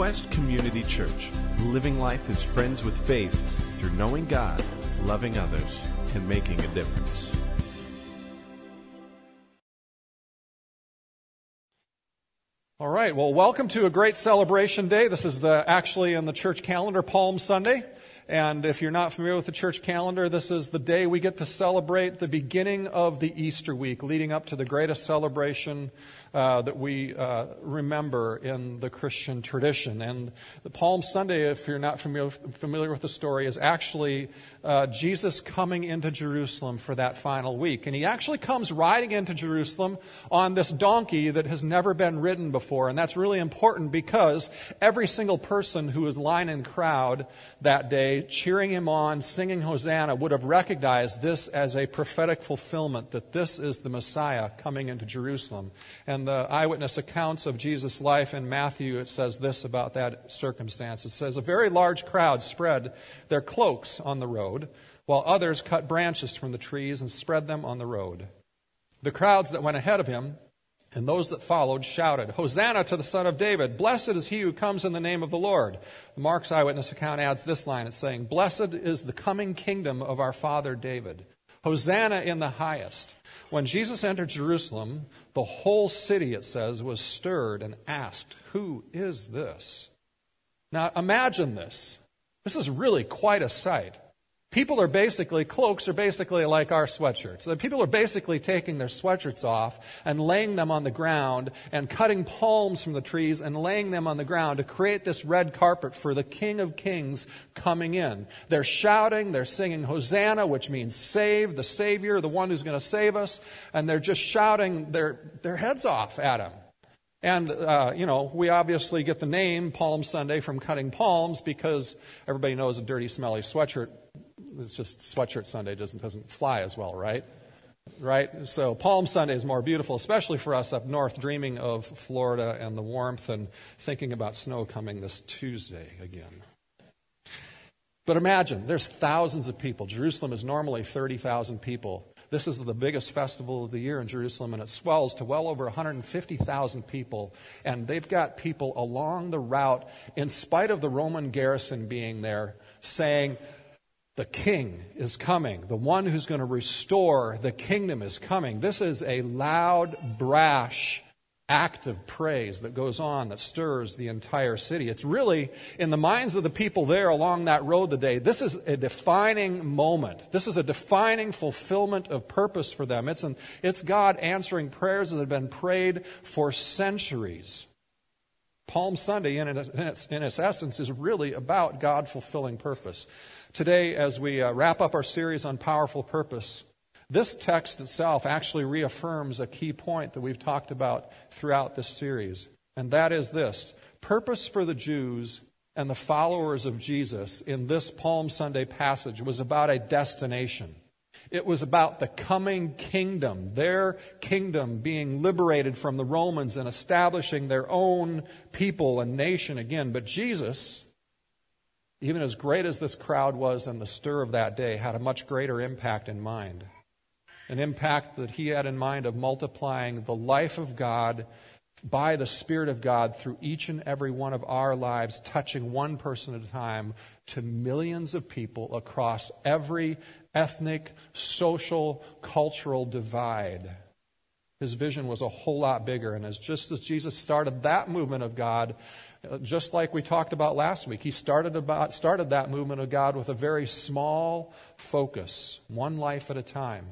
Quest Community Church, living life as friends with faith through knowing God, loving others, and making a difference. All right, well, welcome to a great celebration day. This is the, actually in the church calendar, Palm Sunday. And if you're not familiar with the church calendar, this is the day we get to celebrate the beginning of the Easter week, leading up to the greatest celebration uh, that we uh, remember in the Christian tradition. And the Palm Sunday, if you're not familiar, familiar with the story, is actually uh, Jesus coming into Jerusalem for that final week. And he actually comes riding into Jerusalem on this donkey that has never been ridden before. And that's really important because every single person who was lining the crowd that day, cheering him on, singing Hosanna, would have recognized this as a prophetic fulfillment that this is the Messiah coming into Jerusalem. And the eyewitness accounts of Jesus' life in Matthew, it says this about that circumstance. It says, A very large crowd spread their cloaks on the road, while others cut branches from the trees and spread them on the road. The crowds that went ahead of him and those that followed shouted, Hosanna to the Son of David! Blessed is he who comes in the name of the Lord. Mark's eyewitness account adds this line. It's saying, Blessed is the coming kingdom of our father David. Hosanna in the highest. When Jesus entered Jerusalem, the whole city, it says, was stirred and asked, Who is this? Now imagine this. This is really quite a sight. People are basically, cloaks are basically like our sweatshirts. People are basically taking their sweatshirts off and laying them on the ground and cutting palms from the trees and laying them on the ground to create this red carpet for the King of Kings coming in. They're shouting, they're singing Hosanna, which means save, the Savior, the one who's going to save us, and they're just shouting their, their heads off at him. And, uh, you know, we obviously get the name Palm Sunday from cutting palms because everybody knows a dirty, smelly sweatshirt it's just sweatshirt Sunday doesn't doesn't fly as well, right? Right? So Palm Sunday is more beautiful, especially for us up north, dreaming of Florida and the warmth and thinking about snow coming this Tuesday again. But imagine, there's thousands of people. Jerusalem is normally 30,000 people. This is the biggest festival of the year in Jerusalem, and it swells to well over 150,000 people. And they've got people along the route, in spite of the Roman garrison being there, saying, the king is coming. The one who's going to restore the kingdom is coming. This is a loud, brash act of praise that goes on that stirs the entire city. It's really, in the minds of the people there along that road today, this is a defining moment. This is a defining fulfillment of purpose for them. It's, an, it's God answering prayers that have been prayed for centuries. Palm Sunday, in its, in its essence, is really about God fulfilling purpose. Today, as we uh, wrap up our series on powerful purpose, this text itself actually reaffirms a key point that we've talked about throughout this series, and that is this purpose for the Jews and the followers of Jesus in this Palm Sunday passage was about a destination. It was about the coming kingdom, their kingdom being liberated from the Romans and establishing their own people and nation again. But Jesus, even as great as this crowd was and the stir of that day, had a much greater impact in mind. An impact that he had in mind of multiplying the life of God by the Spirit of God through each and every one of our lives, touching one person at a time to millions of people across every ethnic, social, cultural divide. His vision was a whole lot bigger. And as just as Jesus started that movement of God, just like we talked about last week, he started, about, started that movement of God with a very small focus, one life at a time.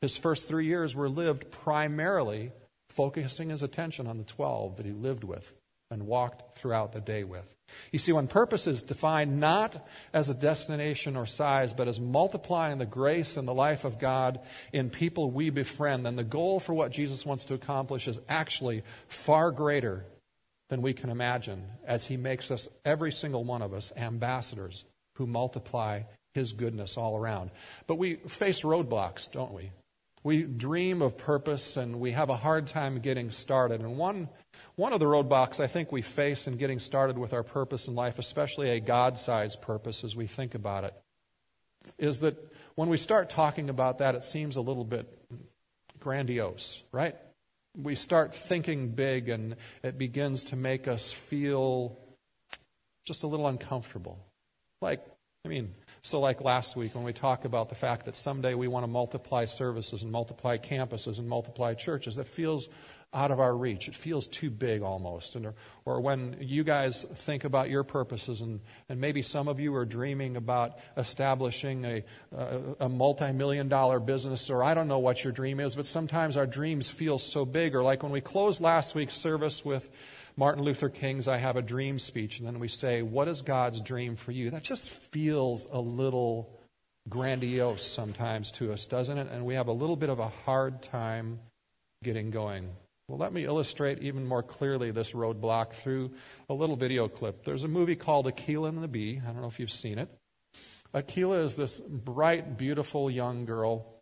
His first three years were lived primarily focusing his attention on the 12 that he lived with and walked throughout the day with. You see, when purpose is defined not as a destination or size, but as multiplying the grace and the life of God in people we befriend, then the goal for what Jesus wants to accomplish is actually far greater than we can imagine as he makes us, every single one of us, ambassadors who multiply his goodness all around. But we face roadblocks, don't we? We dream of purpose and we have a hard time getting started. And one, one of the roadblocks I think we face in getting started with our purpose in life, especially a God sized purpose as we think about it, is that when we start talking about that, it seems a little bit grandiose, right? We start thinking big and it begins to make us feel just a little uncomfortable. Like, I mean, so like last week when we talk about the fact that someday we want to multiply services and multiply campuses and multiply churches, that feels out of our reach. It feels too big almost. And, or when you guys think about your purposes, and, and maybe some of you are dreaming about establishing a, a, a multi million dollar business, or I don't know what your dream is, but sometimes our dreams feel so big. Or like when we closed last week's service with Martin Luther King's I Have a Dream speech, and then we say, What is God's dream for you? That just feels a little grandiose sometimes to us, doesn't it? And we have a little bit of a hard time getting going. Well, let me illustrate even more clearly this roadblock through a little video clip. There's a movie called Akeelah and the Bee. I don't know if you've seen it. Akeelah is this bright, beautiful young girl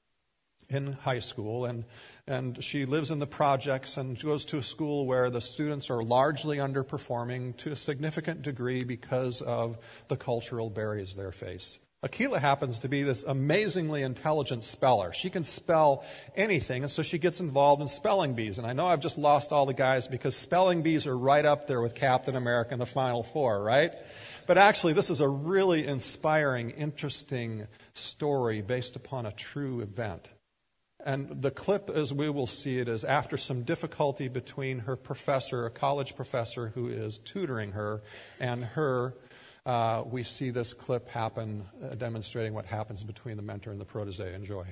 in high school, and, and she lives in the projects and goes to a school where the students are largely underperforming to a significant degree because of the cultural barriers they face. Akeelah happens to be this amazingly intelligent speller. She can spell anything, and so she gets involved in spelling bees. And I know I've just lost all the guys because spelling bees are right up there with Captain America and the Final Four, right? But actually, this is a really inspiring, interesting story based upon a true event. And the clip, as we will see it, is after some difficulty between her professor, a college professor who is tutoring her, and her uh, we see this clip happen, uh, demonstrating what happens between the mentor and the protege. Enjoy.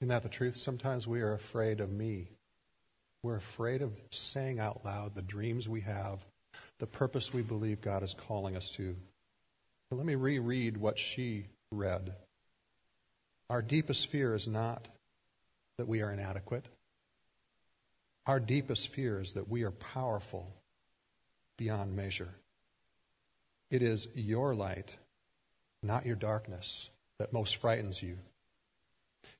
Isn't that the truth? Sometimes we are afraid of me. We're afraid of saying out loud the dreams we have the purpose we believe God is calling us to. But let me reread what she read. Our deepest fear is not that we are inadequate. Our deepest fear is that we are powerful beyond measure. It is your light, not your darkness, that most frightens you.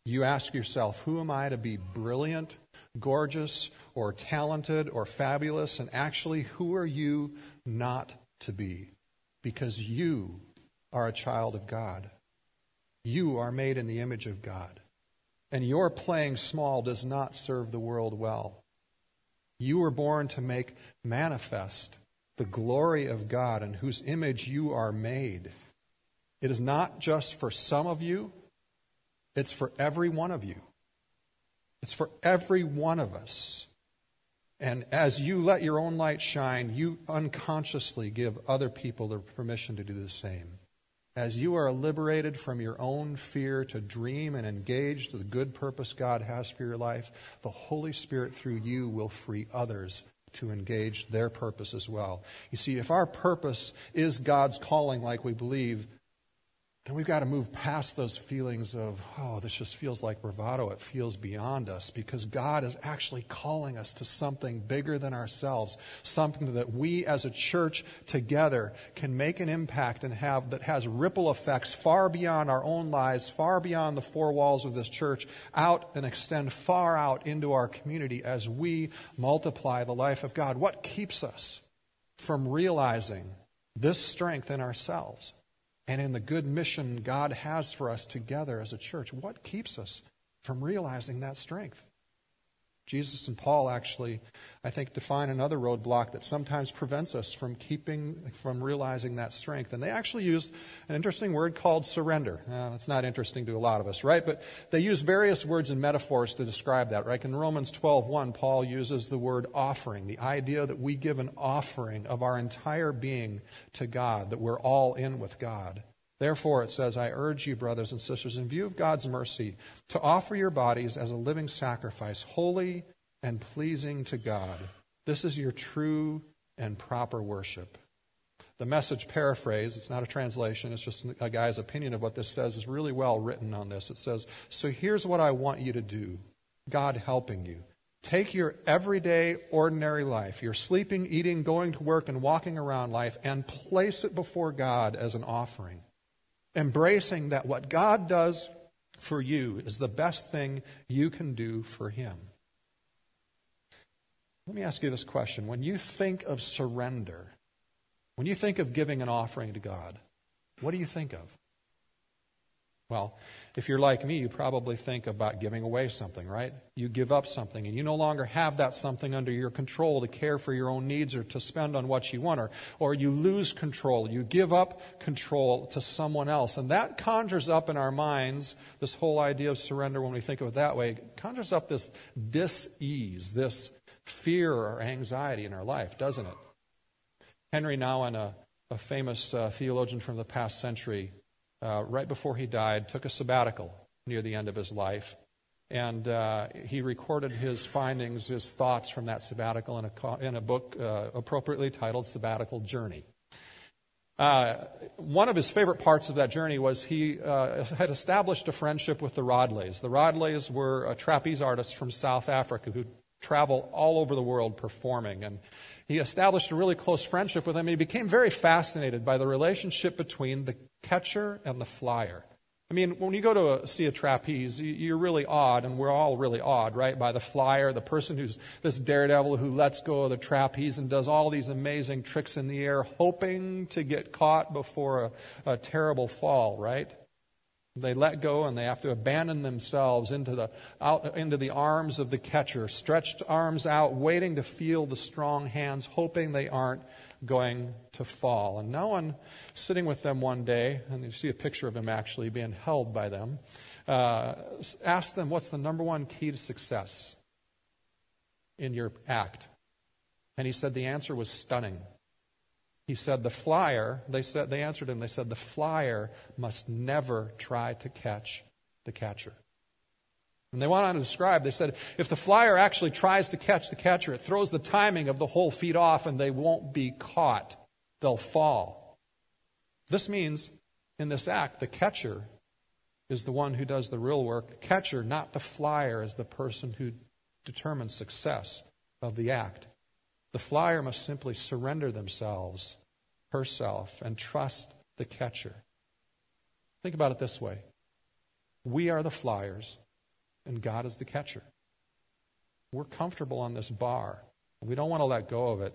You ask yourself, who am I to be brilliant, gorgeous, or talented, or fabulous? And actually, who are you not to be? Because you are a child of God. You are made in the image of God. And your playing small does not serve the world well. You were born to make manifest the glory of God in whose image you are made. It is not just for some of you, it's for every one of you. It's for every one of us. And as you let your own light shine, you unconsciously give other people the permission to do the same. As you are liberated from your own fear to dream and engage the good purpose God has for your life, the Holy Spirit through you will free others to engage their purpose as well. You see, if our purpose is God's calling, like we believe, and we've got to move past those feelings of, oh, this just feels like bravado. It feels beyond us because God is actually calling us to something bigger than ourselves, something that we as a church together can make an impact and have that has ripple effects far beyond our own lives, far beyond the four walls of this church, out and extend far out into our community as we multiply the life of God. What keeps us from realizing this strength in ourselves? And in the good mission God has for us together as a church. What keeps us from realizing that strength? Jesus and Paul actually, I think, define another roadblock that sometimes prevents us from keeping, from realizing that strength. And they actually use an interesting word called surrender. Now, that's not interesting to a lot of us, right? But they use various words and metaphors to describe that, right? In Romans 12:1, Paul uses the word offering, the idea that we give an offering of our entire being to God, that we're all in with God. Therefore, it says, I urge you, brothers and sisters, in view of God's mercy, to offer your bodies as a living sacrifice, holy and pleasing to God. This is your true and proper worship. The message paraphrase, it's not a translation, it's just a guy's opinion of what this says, is really well written on this. It says, So here's what I want you to do, God helping you. Take your everyday, ordinary life, your sleeping, eating, going to work, and walking around life, and place it before God as an offering embracing that what God does for you is the best thing you can do for Him. Let me ask you this question. When you think of surrender, When you think of giving an offering to God, what do you think of? Well, if you're like me, you probably think about giving away something, right? You give up something, and you no longer have that something under your control to care for your own needs or to spend on what you want, or, or you lose control. You give up control to someone else. And that conjures up in our minds this whole idea of surrender when we think of it that way. It conjures up this dis ease, this fear or anxiety in our life, doesn't it? Henri Nouwen, a, a famous uh, theologian from the past century, uh, right before he died, took a sabbatical near the end of his life. And uh, he recorded his findings, his thoughts from that sabbatical in a, in a book uh, appropriately titled Sabbatical Journey. Uh, one of his favorite parts of that journey was he uh, had established a friendship with the Rodleighs. The Rodleighs were a trapeze artists from South Africa who travel all over the world performing. And he established a really close friendship with them, and he became very fascinated by the relationship between the catcher and the flyer. I mean, when you go to a, see a trapeze, you're really awed, and we're all really awed, right, by the flyer, the person who's this daredevil who lets go of the trapeze and does all these amazing tricks in the air, hoping to get caught before a, a terrible fall, right? They let go and they have to abandon themselves into the, out, into the arms of the catcher, stretched arms out, waiting to feel the strong hands, hoping they aren't going to fall. And Nouwen sitting with them one day, and you see a picture of him actually being held by them, uh, asked them, What's the number one key to success in your act? And he said the answer was stunning. He said, The flyer, they, said, they answered him, they said, The flyer must never try to catch the catcher. And they went on to describe, they said, if the flyer actually tries to catch the catcher, it throws the timing of the whole feet off and they won't be caught. They'll fall. This means, in this act, the catcher is the one who does the real work. The catcher, not the flyer, is the person who determines success of the act. The flyer must simply surrender themselves, herself, and trust the catcher. Think about it this way we are the flyers, and God is the catcher. We're comfortable on this bar. We don't want to let go of it.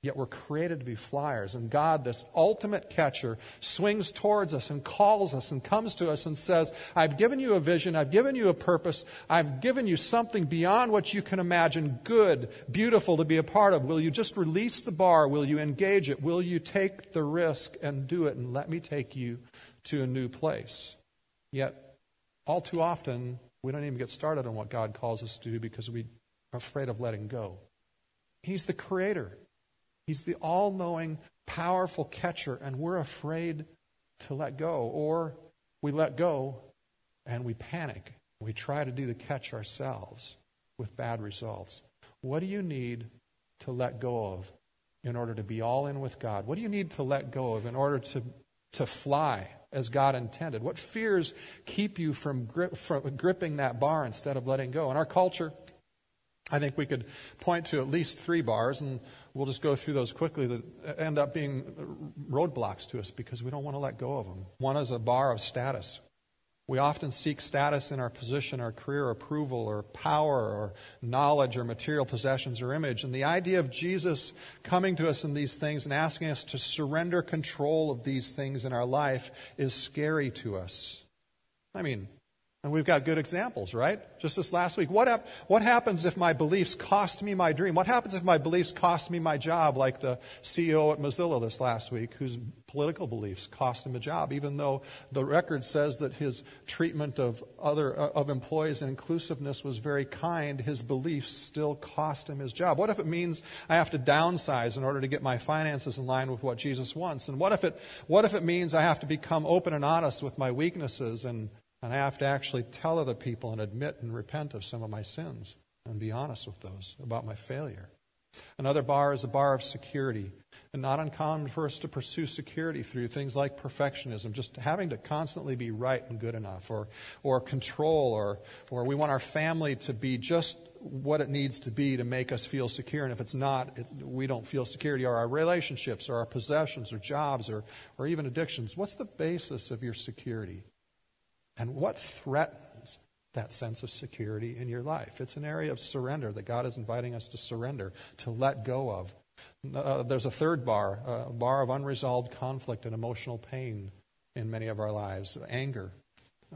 Yet we're created to be flyers. And God, this ultimate catcher, swings towards us and calls us and comes to us and says, I've given you a vision. I've given you a purpose. I've given you something beyond what you can imagine, good, beautiful to be a part of. Will you just release the bar? Will you engage it? Will you take the risk and do it and let me take you to a new place? Yet, all too often, we don't even get started on what God calls us to do because we're afraid of letting go. He's the creator. He's the all knowing, powerful catcher, and we're afraid to let go. Or we let go and we panic. We try to do the catch ourselves with bad results. What do you need to let go of in order to be all in with God? What do you need to let go of in order to, to fly as God intended? What fears keep you from, grip, from gripping that bar instead of letting go? In our culture, I think we could point to at least three bars, and we'll just go through those quickly that end up being roadblocks to us because we don't want to let go of them. One is a bar of status. We often seek status in our position, our career, approval, or power, or knowledge, or material possessions, or image. And the idea of Jesus coming to us in these things and asking us to surrender control of these things in our life is scary to us. I mean, and we've got good examples, right? Just this last week. What, hap- what happens if my beliefs cost me my dream? What happens if my beliefs cost me my job, like the CEO at Mozilla this last week, whose political beliefs cost him a job, even though the record says that his treatment of other uh, of employees and inclusiveness was very kind, his beliefs still cost him his job. What if it means I have to downsize in order to get my finances in line with what Jesus wants? And what if it what if it means I have to become open and honest with my weaknesses and and I have to actually tell other people and admit and repent of some of my sins and be honest with those about my failure. Another bar is a bar of security. And not uncommon for us to pursue security through things like perfectionism, just having to constantly be right and good enough, or, or control, or, or we want our family to be just what it needs to be to make us feel secure. And if it's not, it, we don't feel security, or our relationships, or our possessions, or jobs, or, or even addictions. What's the basis of your security? And what threatens that sense of security in your life? It's an area of surrender that God is inviting us to surrender, to let go of, Uh, there's a third bar, a bar of unresolved conflict and emotional pain in many of our lives anger,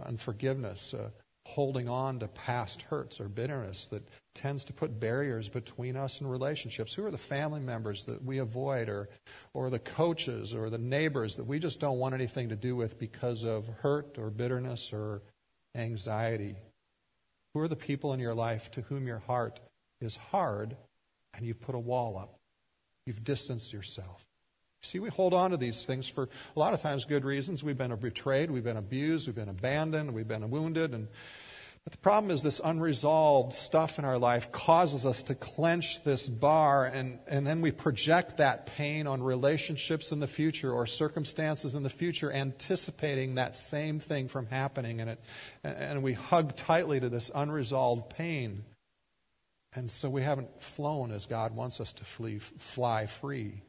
unforgiveness, uh, holding on to past hurts or bitterness that tends to put barriers between us and relationships. Who are the family members that we avoid, or, or the coaches, or the neighbors that we just don't want anything to do with because of hurt or bitterness or anxiety? Who are the people in your life to whom your heart is hard and you've put a wall up? You've distanced yourself. See, we hold on to these things for a lot of times good reasons. We've been betrayed, we've been abused, we've been abandoned, we've been wounded, and but the problem is this unresolved stuff in our life causes us to clench this bar and, and then we project that pain on relationships in the future or circumstances in the future, anticipating that same thing from happening. And, it, and we hug tightly to this unresolved pain. And so we haven't flown as God wants us to flee, fly free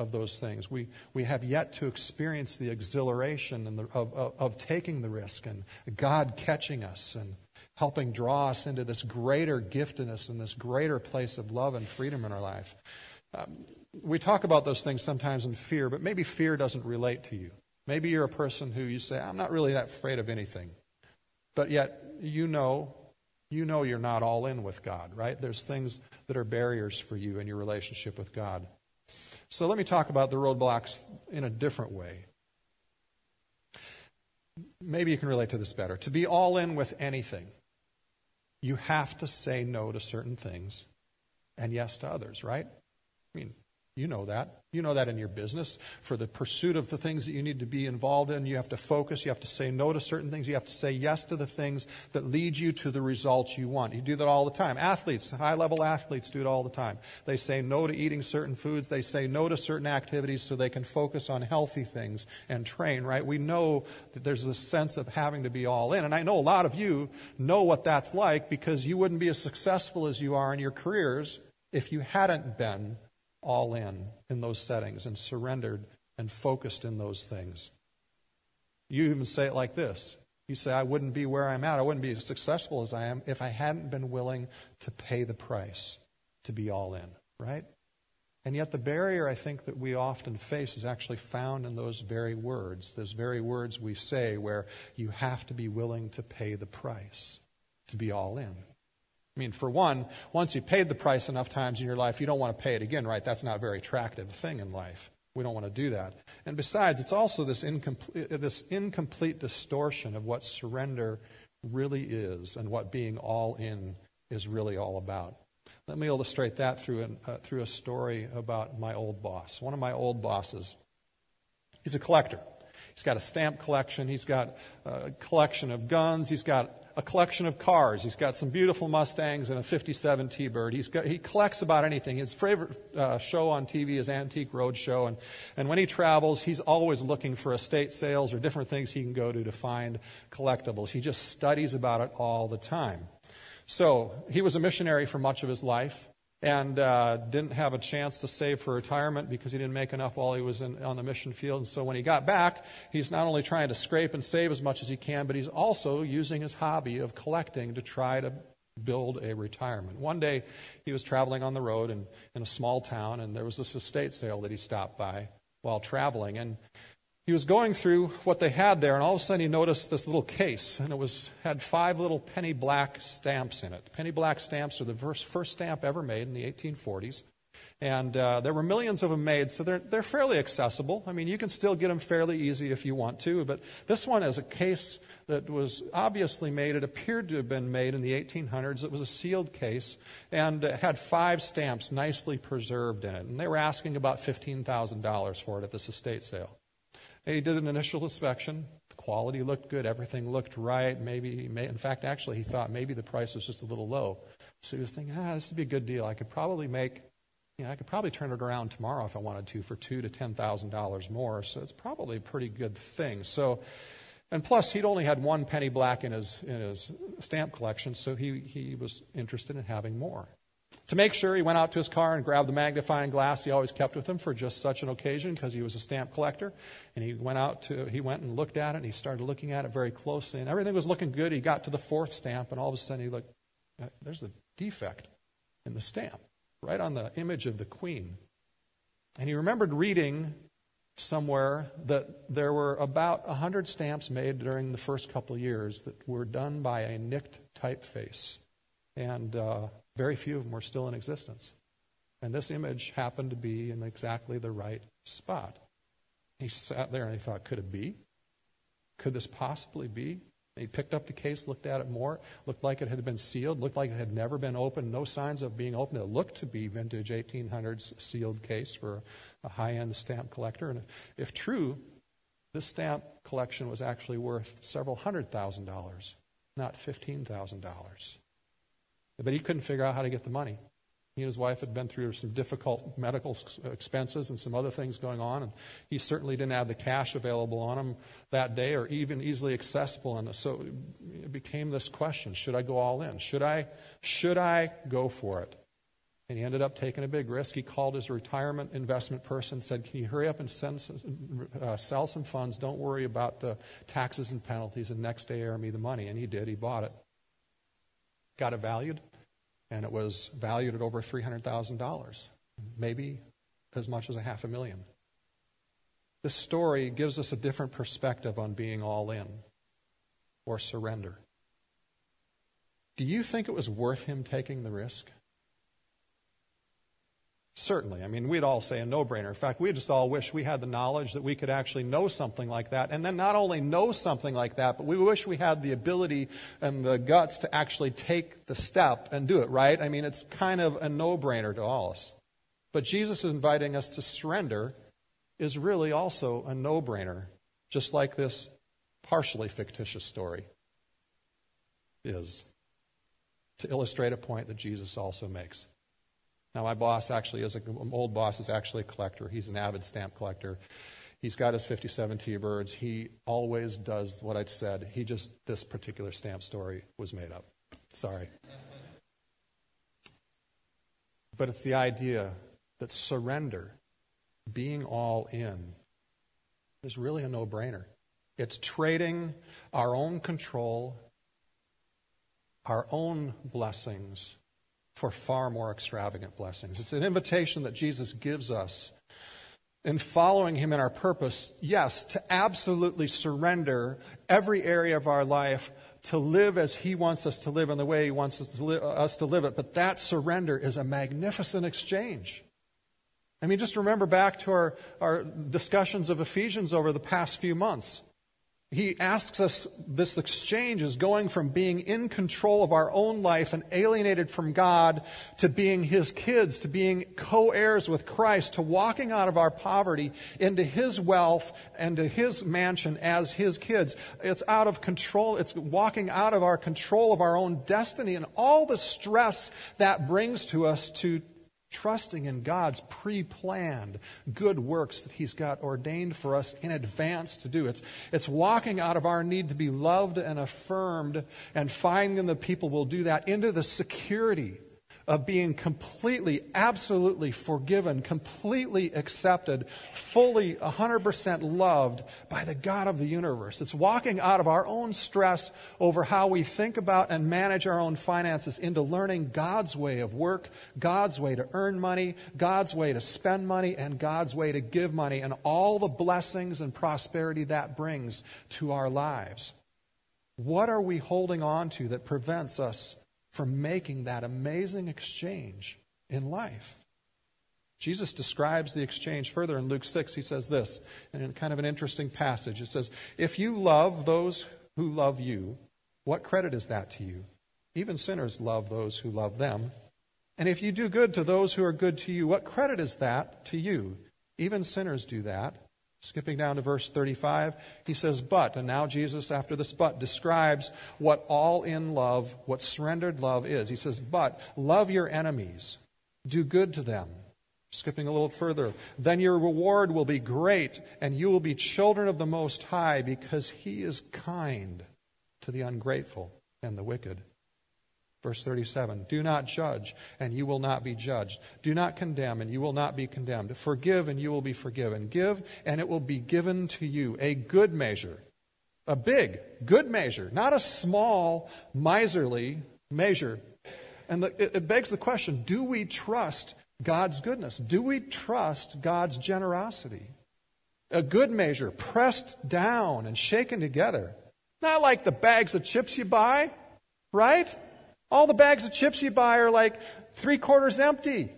of those things. We, we have yet to experience the exhilaration and the, of, of, of, taking the risk and God catching us and helping draw us into this greater giftedness and this greater place of love and freedom in our life. Um, we talk about those things sometimes in fear, but maybe fear doesn't relate to you. Maybe you're a person who you say, I'm not really that afraid of anything. But yet, you know, you know you're not all in with God, right? There's things that are barriers for you in your relationship with God. So let me talk about the roadblocks in a different way. Maybe you can relate to this better. To be all in with anything, you have to say no to certain things and yes to others, right? I mean, you know that. You know that in your business. For the pursuit of the things that you need to be involved in, you have to focus. You have to say no to certain things. You have to say yes to the things that lead you to the results you want. You do that all the time. Athletes, high level athletes, do it all the time. They say no to eating certain foods. They say no to certain activities so they can focus on healthy things and train, right? We know that there's this sense of having to be all in. And I know a lot of you know what that's like because you wouldn't be as successful as you are in your careers if you hadn't been all in in those settings and surrendered and focused in those things. You even say it like this. You say, I wouldn't be where I'm at. I wouldn't be as successful as I am if I hadn't been willing to pay the price to be all in, right? And yet, the barrier I think that we often face is actually found in those very words, those very words we say, where you have to be willing to pay the price to be all in. I mean, for one, once you paid the price enough times in your life, you don't want to pay it again, right? That's not a very attractive thing in life. We don't want to do that. And besides, it's also this incomplete, this incomplete distortion of what surrender really is and what being all in is really all about. Let me illustrate that through, an, uh, through a story about my old boss. One of my old bosses, he's a collector. He's got a stamp collection. He's got a collection of guns. He's got a collection of cars. He's got some beautiful Mustangs and a 57 T-Bird. He's got, he collects about anything. His favorite uh, show on TV is Antique Roadshow. And, and when he travels, he's always looking for estate sales or different things he can go to to find collectibles. He just studies about it all the time. So he was a missionary for much of his life and uh, didn't have a chance to save for retirement because he didn't make enough while he was in, on the mission field. And so when he got back, he's not only trying to scrape and save as much as he can, but he's also using his hobby of collecting to try to build a retirement. One day, he was traveling on the road in, in a small town, and there was this estate sale that he stopped by while traveling. And he was going through what they had there, and all of a sudden he noticed this little case, and it was had five little penny black stamps in it. Penny black stamps are the first, first stamp ever made in the 1840s, and uh, there were millions of them made, so they're they're fairly accessible. I mean, you can still get them fairly easy if you want to, but this one is a case that was obviously made. It appeared to have been made in the 1800s. It was a sealed case and it had five stamps nicely preserved in it, and they were asking about fifteen thousand dollars for it at this estate sale. He did an initial inspection. The quality looked good. Everything looked right. Maybe, may, in fact, actually, he thought maybe the price was just a little low. So he was thinking, ah, this would be a good deal. I could probably make, you know, I could probably turn it around tomorrow if I wanted to for two to ten thousand dollars more. So it's probably a pretty good thing. So, and plus, he'd only had one penny black in his in his stamp collection, so he he was interested in having more. To make sure, he went out to his car and grabbed the magnifying glass he always kept with him for just such an occasion because he was a stamp collector. And he went out to, he went and looked at it and he started looking at it very closely and everything was looking good. He got to the fourth stamp and all of a sudden he looked, uh, there's a defect in the stamp right on the image of the queen. And he remembered reading somewhere that there were about 100 stamps made during the first couple of years that were done by a nicked typeface. And uh, very few of them were still in existence. And this image happened to be in exactly the right spot. He sat there and he thought, could it be? Could this possibly be? He picked up the case, looked at it more, looked like it had been sealed, looked like it had never been opened, no signs of being opened. It looked to be vintage 1800s sealed case for a high end stamp collector. And if true, this stamp collection was actually worth several hundred thousand dollars, not $15,000. But he couldn't figure out how to get the money. He and his wife had been through some difficult medical expenses and some other things going on, and he certainly didn't have the cash available on him that day or even easily accessible. And so it became this question should I go all in? Should I, should I go for it? And he ended up taking a big risk. He called his retirement investment person, said, Can you hurry up and send, uh, sell some funds? Don't worry about the taxes and penalties, and next day air me the money. And he did. He bought it. Got it valued and it was valued at over $300,000, maybe as much as a half a million. This story gives us a different perspective on being all in or surrender. Do you think it was worth him taking the risk? Certainly. I mean, we'd all say a no brainer. In fact, we just all wish we had the knowledge that we could actually know something like that. And then not only know something like that, but we wish we had the ability and the guts to actually take the step and do it, right? I mean, it's kind of a no brainer to all us. But Jesus is inviting us to surrender is really also a no brainer, just like this partially fictitious story is, to illustrate a point that Jesus also makes. Now, my boss actually is a, old boss is actually a collector. He's an avid stamp collector. He's got his 57 T-birds. He always does what I said. He just, this particular stamp story was made up. Sorry. But it's the idea that surrender, being all in, is really a no brainer. It's trading our own control, our own blessings for far more extravagant blessings. It's an invitation that Jesus gives us in following him in our purpose, yes, to absolutely surrender every area of our life to live as he wants us to live in the way he wants us to, li- uh, us to live it. But that surrender is a magnificent exchange. I mean, just remember back to our, our discussions of Ephesians over the past few months. He asks us this exchange is going from being in control of our own life and alienated from God to being His kids, to being co heirs with Christ, to walking out of our poverty into His wealth and to His mansion as His kids. It's out of control. It's walking out of our control of our own destiny and all the stress that brings to us to trusting in God's pre planned good works that He's got ordained for us in advance to do. It's, it's walking out of our need to be loved and affirmed and finding the people will do that into the security of being completely, absolutely forgiven, completely accepted, fully 100% loved by the God of the universe. It's walking out of our own stress over how we think about and manage our own finances into learning God's way of work, God's way to earn money, God's way to spend money, and God's way to give money, and all the blessings and prosperity that brings to our lives. What are we holding on to that prevents us from making that amazing exchange in life. Jesus describes the exchange further in Luke 6. He says this, and in kind of an interesting passage. It says, If you love those who love you, what credit is that to you? Even sinners love those who love them. And if you do good to those who are good to you, what credit is that to you? Even sinners do that. Skipping down to verse 35, he says, But, and now Jesus, after this but, describes what all in love, what surrendered love is. He says, But, love your enemies, do good to them. Skipping a little further, then your reward will be great, and you will be children of the Most High, because he is kind to the ungrateful and the wicked. Verse 37 Do not judge, and you will not be judged. Do not condemn, and you will not be condemned. Forgive, and you will be forgiven. Give, and it will be given to you. A good measure, a big, good measure, not a small, miserly measure. And the, it, it begs the question do we trust God's goodness? Do we trust God's generosity? A good measure, pressed down and shaken together. Not like the bags of chips you buy, right? All the bags of chips you buy are like three quarters empty.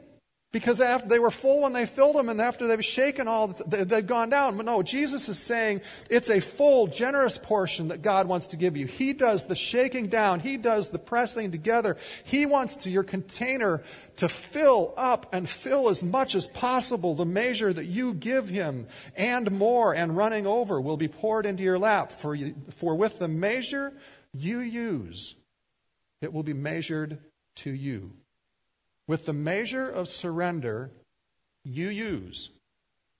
Because after they were full when they filled them, and after they've shaken all, they've gone down. But no, Jesus is saying it's a full, generous portion that God wants to give you. He does the shaking down. He does the pressing together. He wants to, your container to fill up and fill as much as possible. The measure that you give Him and more and running over will be poured into your lap. For, you, for with the measure you use, it will be measured to you. With the measure of surrender you use,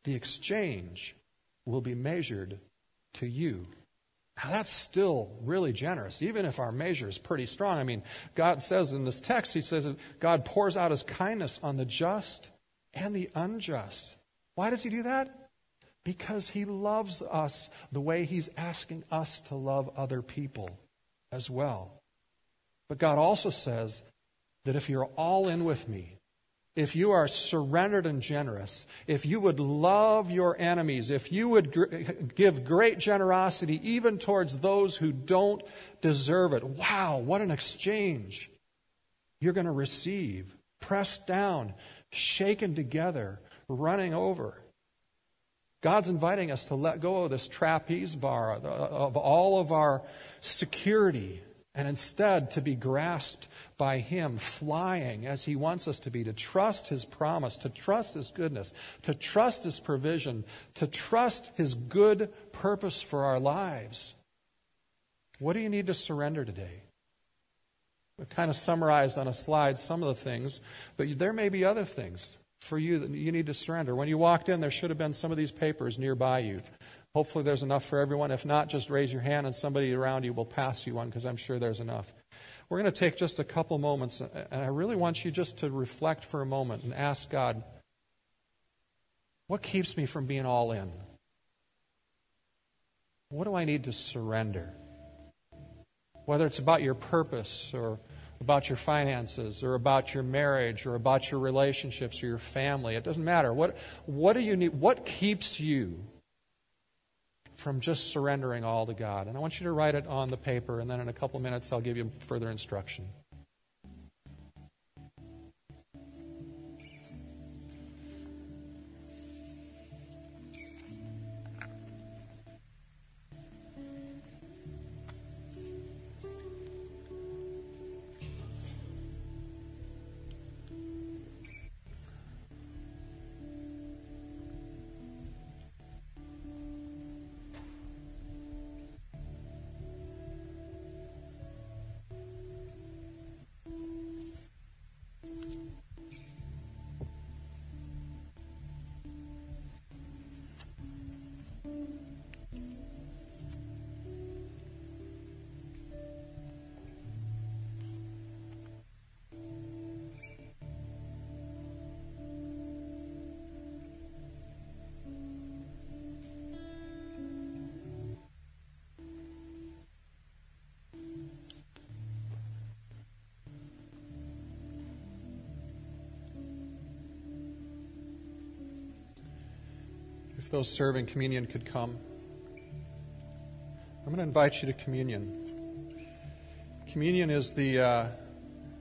the exchange will be measured to you. Now, that's still really generous, even if our measure is pretty strong. I mean, God says in this text, He says that God pours out His kindness on the just and the unjust. Why does He do that? Because He loves us the way He's asking us to love other people as well. But God also says that if you're all in with me, if you are surrendered and generous, if you would love your enemies, if you would gr- give great generosity even towards those who don't deserve it, wow, what an exchange you're going to receive. Pressed down, shaken together, running over. God's inviting us to let go of this trapeze bar of all of our security and instead to be grasped by Him, flying as He wants us to be, to trust His promise, to trust His goodness, to trust His provision, to trust His good purpose for our lives. What do you need to surrender today? I kind of summarized on a slide some of the things, but there may be other things for you that you need to surrender. When you walked in, there should have been some of these papers nearby you. Hopefully, there's enough for everyone. If not, just raise your hand and somebody around you will pass you one because I'm sure there's enough. We're going to take just a couple moments, and I really want you just to reflect for a moment and ask God, what keeps me from being all in? What do I need to surrender? Whether it's about your purpose or about your finances or about your marriage or about your relationships or your family, it doesn't matter. What, what do you need? What keeps you from just surrendering all to God. And I want you to write it on the paper, and then in a couple minutes, I'll give you further instruction. Those serving communion could come. I'm going to invite you to communion. Communion is the, uh,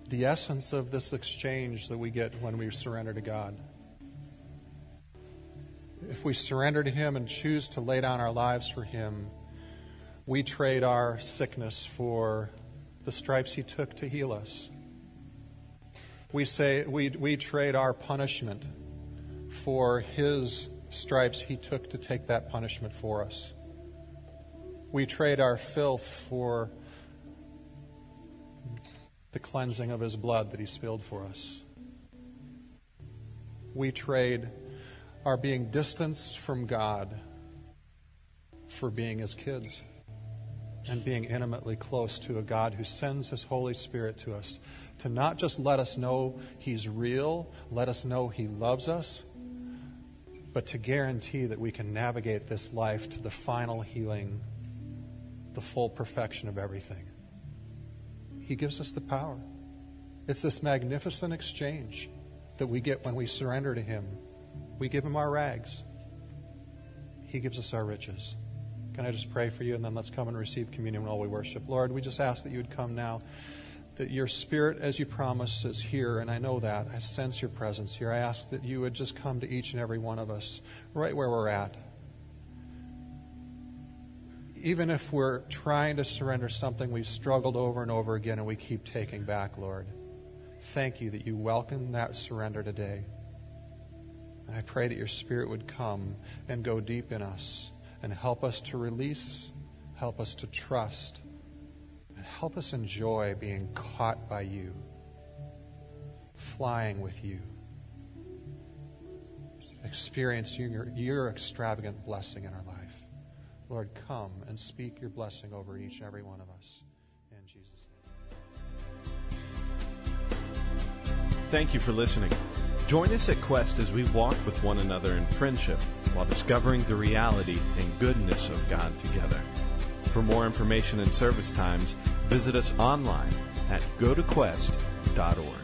the essence of this exchange that we get when we surrender to God. If we surrender to Him and choose to lay down our lives for Him, we trade our sickness for the stripes He took to heal us. We say we, we trade our punishment for His stripes he took to take that punishment for us. We trade our filth for the cleansing of his blood that he spilled for us. We trade our being distanced from God for being his kids and being intimately close to a God who sends his Holy Spirit to us to not just let us know he's real, let us know he loves us, but to guarantee that we can navigate this life to the final healing, the full perfection of everything. He gives us the power. It's this magnificent exchange that we get when we surrender to Him. We give Him our rags, He gives us our riches. Can I just pray for you and then let's come and receive communion while we worship? Lord, we just ask that you would come now, that your Spirit, as you promised, is here, and I know that. I sense your presence here. I ask that you would just come to each and every one of us right where we're at. Even if we're trying to surrender something we've struggled over and over again and we keep taking back, Lord, thank you that you welcome that surrender today. And I pray that your Spirit would come and go deep in us and help us to release, help us to trust, and help us enjoy being caught by you, flying with you, experiencing your, your extravagant blessing in our life. Lord, come and speak your blessing over each and every one of us. In Jesus' name. Thank you for listening. Join us at Quest as we walk with one another in friendship while discovering the reality and goodness of God together. For more information and service times, visit us online at gotoquest.org.